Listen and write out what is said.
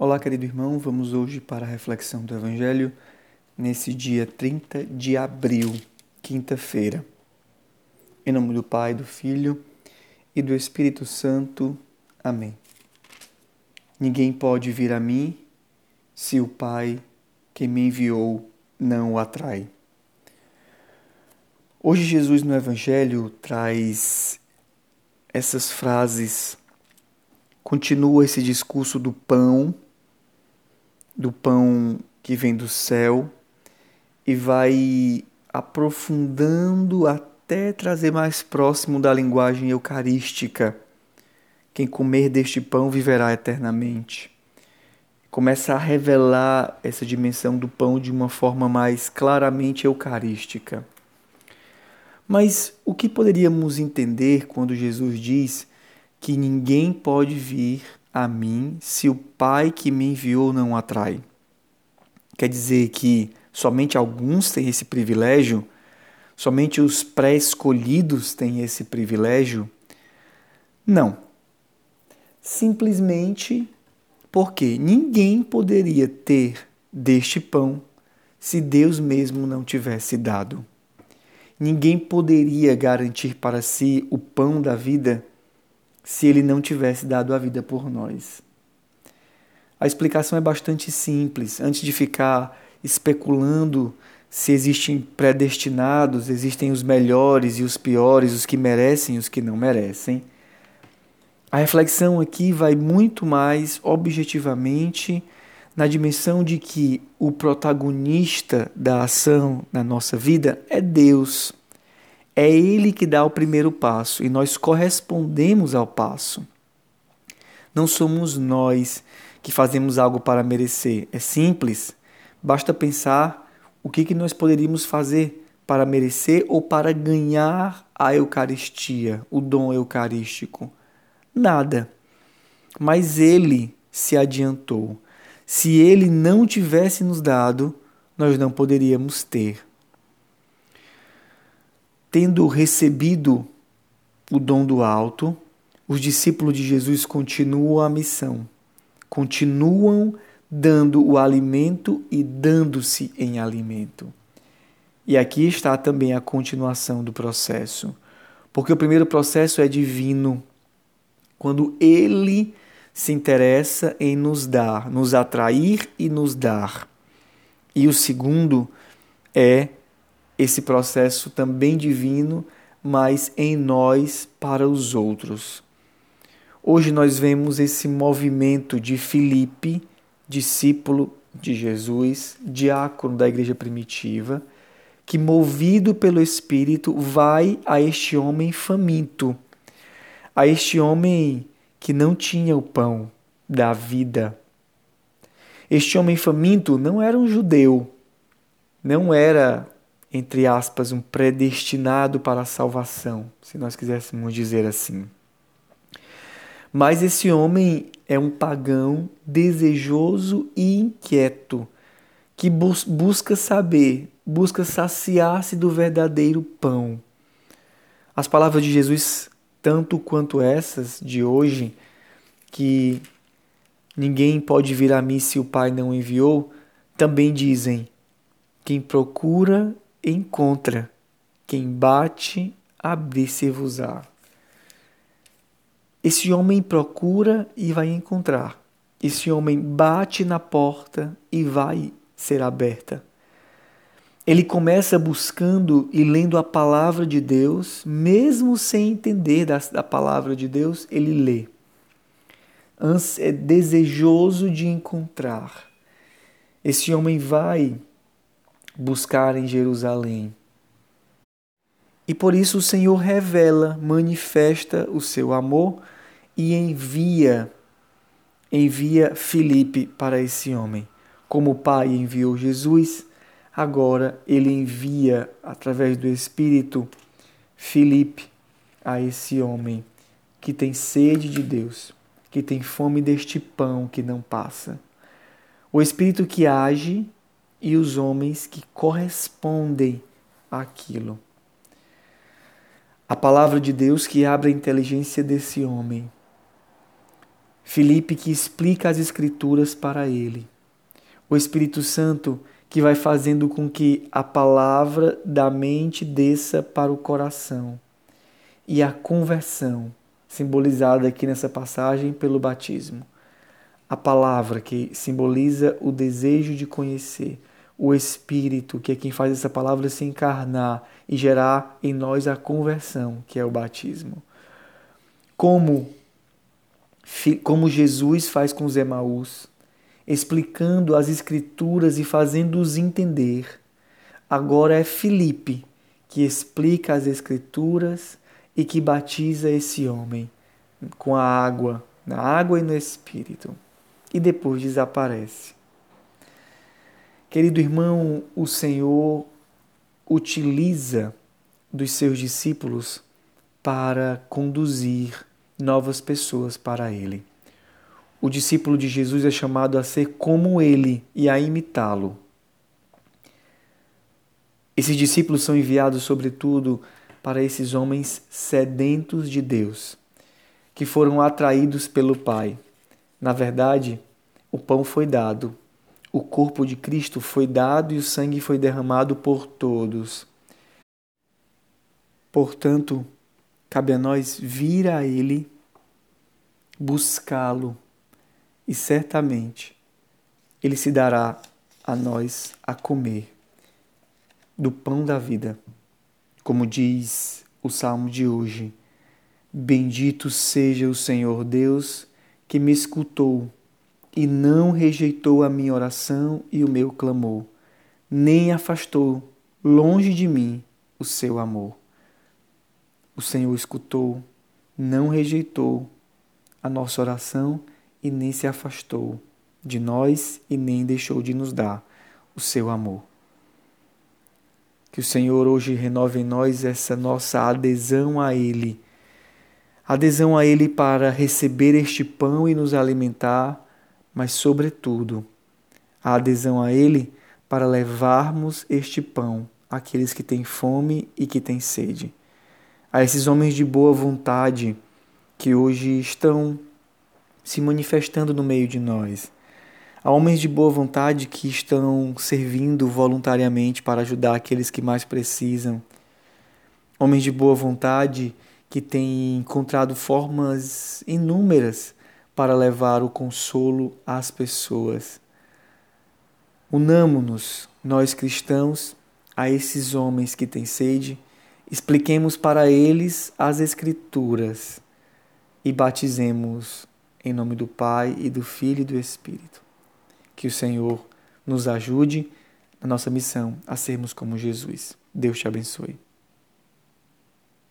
Olá, querido irmão, vamos hoje para a reflexão do Evangelho nesse dia 30 de abril, quinta-feira. Em nome do Pai, do Filho e do Espírito Santo. Amém. Ninguém pode vir a mim se o Pai que me enviou não o atrai. Hoje, Jesus no Evangelho traz essas frases, continua esse discurso do pão do pão que vem do céu e vai aprofundando até trazer mais próximo da linguagem eucarística. Quem comer deste pão viverá eternamente. Começa a revelar essa dimensão do pão de uma forma mais claramente eucarística. Mas o que poderíamos entender quando Jesus diz que ninguém pode vir a mim se o Pai que me enviou não atrai. Quer dizer que somente alguns têm esse privilégio? Somente os pré-escolhidos têm esse privilégio? Não. Simplesmente porque ninguém poderia ter deste pão se Deus mesmo não tivesse dado. Ninguém poderia garantir para si o pão da vida se ele não tivesse dado a vida por nós. A explicação é bastante simples. Antes de ficar especulando se existem predestinados, existem os melhores e os piores, os que merecem e os que não merecem. A reflexão aqui vai muito mais objetivamente na dimensão de que o protagonista da ação na nossa vida é Deus. É Ele que dá o primeiro passo e nós correspondemos ao passo. Não somos nós que fazemos algo para merecer. É simples. Basta pensar o que, que nós poderíamos fazer para merecer ou para ganhar a Eucaristia, o dom eucarístico. Nada. Mas Ele se adiantou. Se Ele não tivesse nos dado, nós não poderíamos ter tendo recebido o dom do alto, os discípulos de Jesus continuam a missão, continuam dando o alimento e dando-se em alimento. E aqui está também a continuação do processo, porque o primeiro processo é divino, quando ele se interessa em nos dar, nos atrair e nos dar. E o segundo é esse processo também divino, mas em nós para os outros. Hoje nós vemos esse movimento de Filipe, discípulo de Jesus, diácono da igreja primitiva, que movido pelo Espírito vai a este homem faminto, a este homem que não tinha o pão da vida. Este homem faminto não era um judeu, não era entre aspas, um predestinado para a salvação, se nós quiséssemos dizer assim. Mas esse homem é um pagão desejoso e inquieto, que bus busca saber, busca saciar-se do verdadeiro pão. As palavras de Jesus, tanto quanto essas de hoje, que ninguém pode vir a mim se o Pai não enviou, também dizem: quem procura encontra, quem bate, abrir-se-vos-á. Esse homem procura e vai encontrar. Esse homem bate na porta e vai ser aberta. Ele começa buscando e lendo a palavra de Deus, mesmo sem entender da, da palavra de Deus, ele lê. É desejoso de encontrar. Esse homem vai buscar em Jerusalém. E por isso o Senhor revela, manifesta o seu amor e envia envia Filipe para esse homem. Como o Pai enviou Jesus, agora ele envia através do Espírito Filipe a esse homem que tem sede de Deus, que tem fome deste pão que não passa. O Espírito que age e os homens que correspondem àquilo. A palavra de Deus que abre a inteligência desse homem. Filipe que explica as Escrituras para ele. O Espírito Santo que vai fazendo com que a palavra da mente desça para o coração. E a conversão, simbolizada aqui nessa passagem pelo batismo. A palavra que simboliza o desejo de conhecer, o Espírito, que é quem faz essa palavra se encarnar e gerar em nós a conversão, que é o batismo. Como, como Jesus faz com os Emaús, explicando as Escrituras e fazendo-os entender. Agora é Filipe que explica as Escrituras e que batiza esse homem com a água, na água e no Espírito, e depois desaparece. Querido irmão, o Senhor utiliza dos seus discípulos para conduzir novas pessoas para Ele. O discípulo de Jesus é chamado a ser como Ele e a imitá-lo. Esses discípulos são enviados, sobretudo, para esses homens sedentos de Deus, que foram atraídos pelo Pai. Na verdade, o pão foi dado, o corpo de Cristo foi dado e o sangue foi derramado por todos. Portanto, cabe a nós vir a Ele, buscá-lo e certamente Ele se dará a nós a comer do pão da vida. Como diz o salmo de hoje: Bendito seja o Senhor Deus que me escutou e não rejeitou a minha oração e o meu clamor, nem afastou longe de mim o seu amor. O Senhor escutou, não rejeitou a nossa oração e nem se afastou de nós e nem deixou de nos dar o seu amor. Que o Senhor hoje renove em nós essa nossa adesão a Ele. Adesão a Ele para receber este pão e nos alimentar mas, sobretudo, a adesão a Ele para levarmos este pão àqueles que têm fome e que têm sede. A esses homens de boa vontade que hoje estão se manifestando no meio de nós. A homens de boa vontade que estão servindo voluntariamente para ajudar aqueles que mais precisam. Homens de boa vontade que têm encontrado formas inúmeras para levar o consolo às pessoas. Unamo-nos, nós cristãos, a esses homens que têm sede, expliquemos para eles as Escrituras e batizemos em nome do Pai e do Filho e do Espírito. Que o Senhor nos ajude na nossa missão a sermos como Jesus. Deus te abençoe.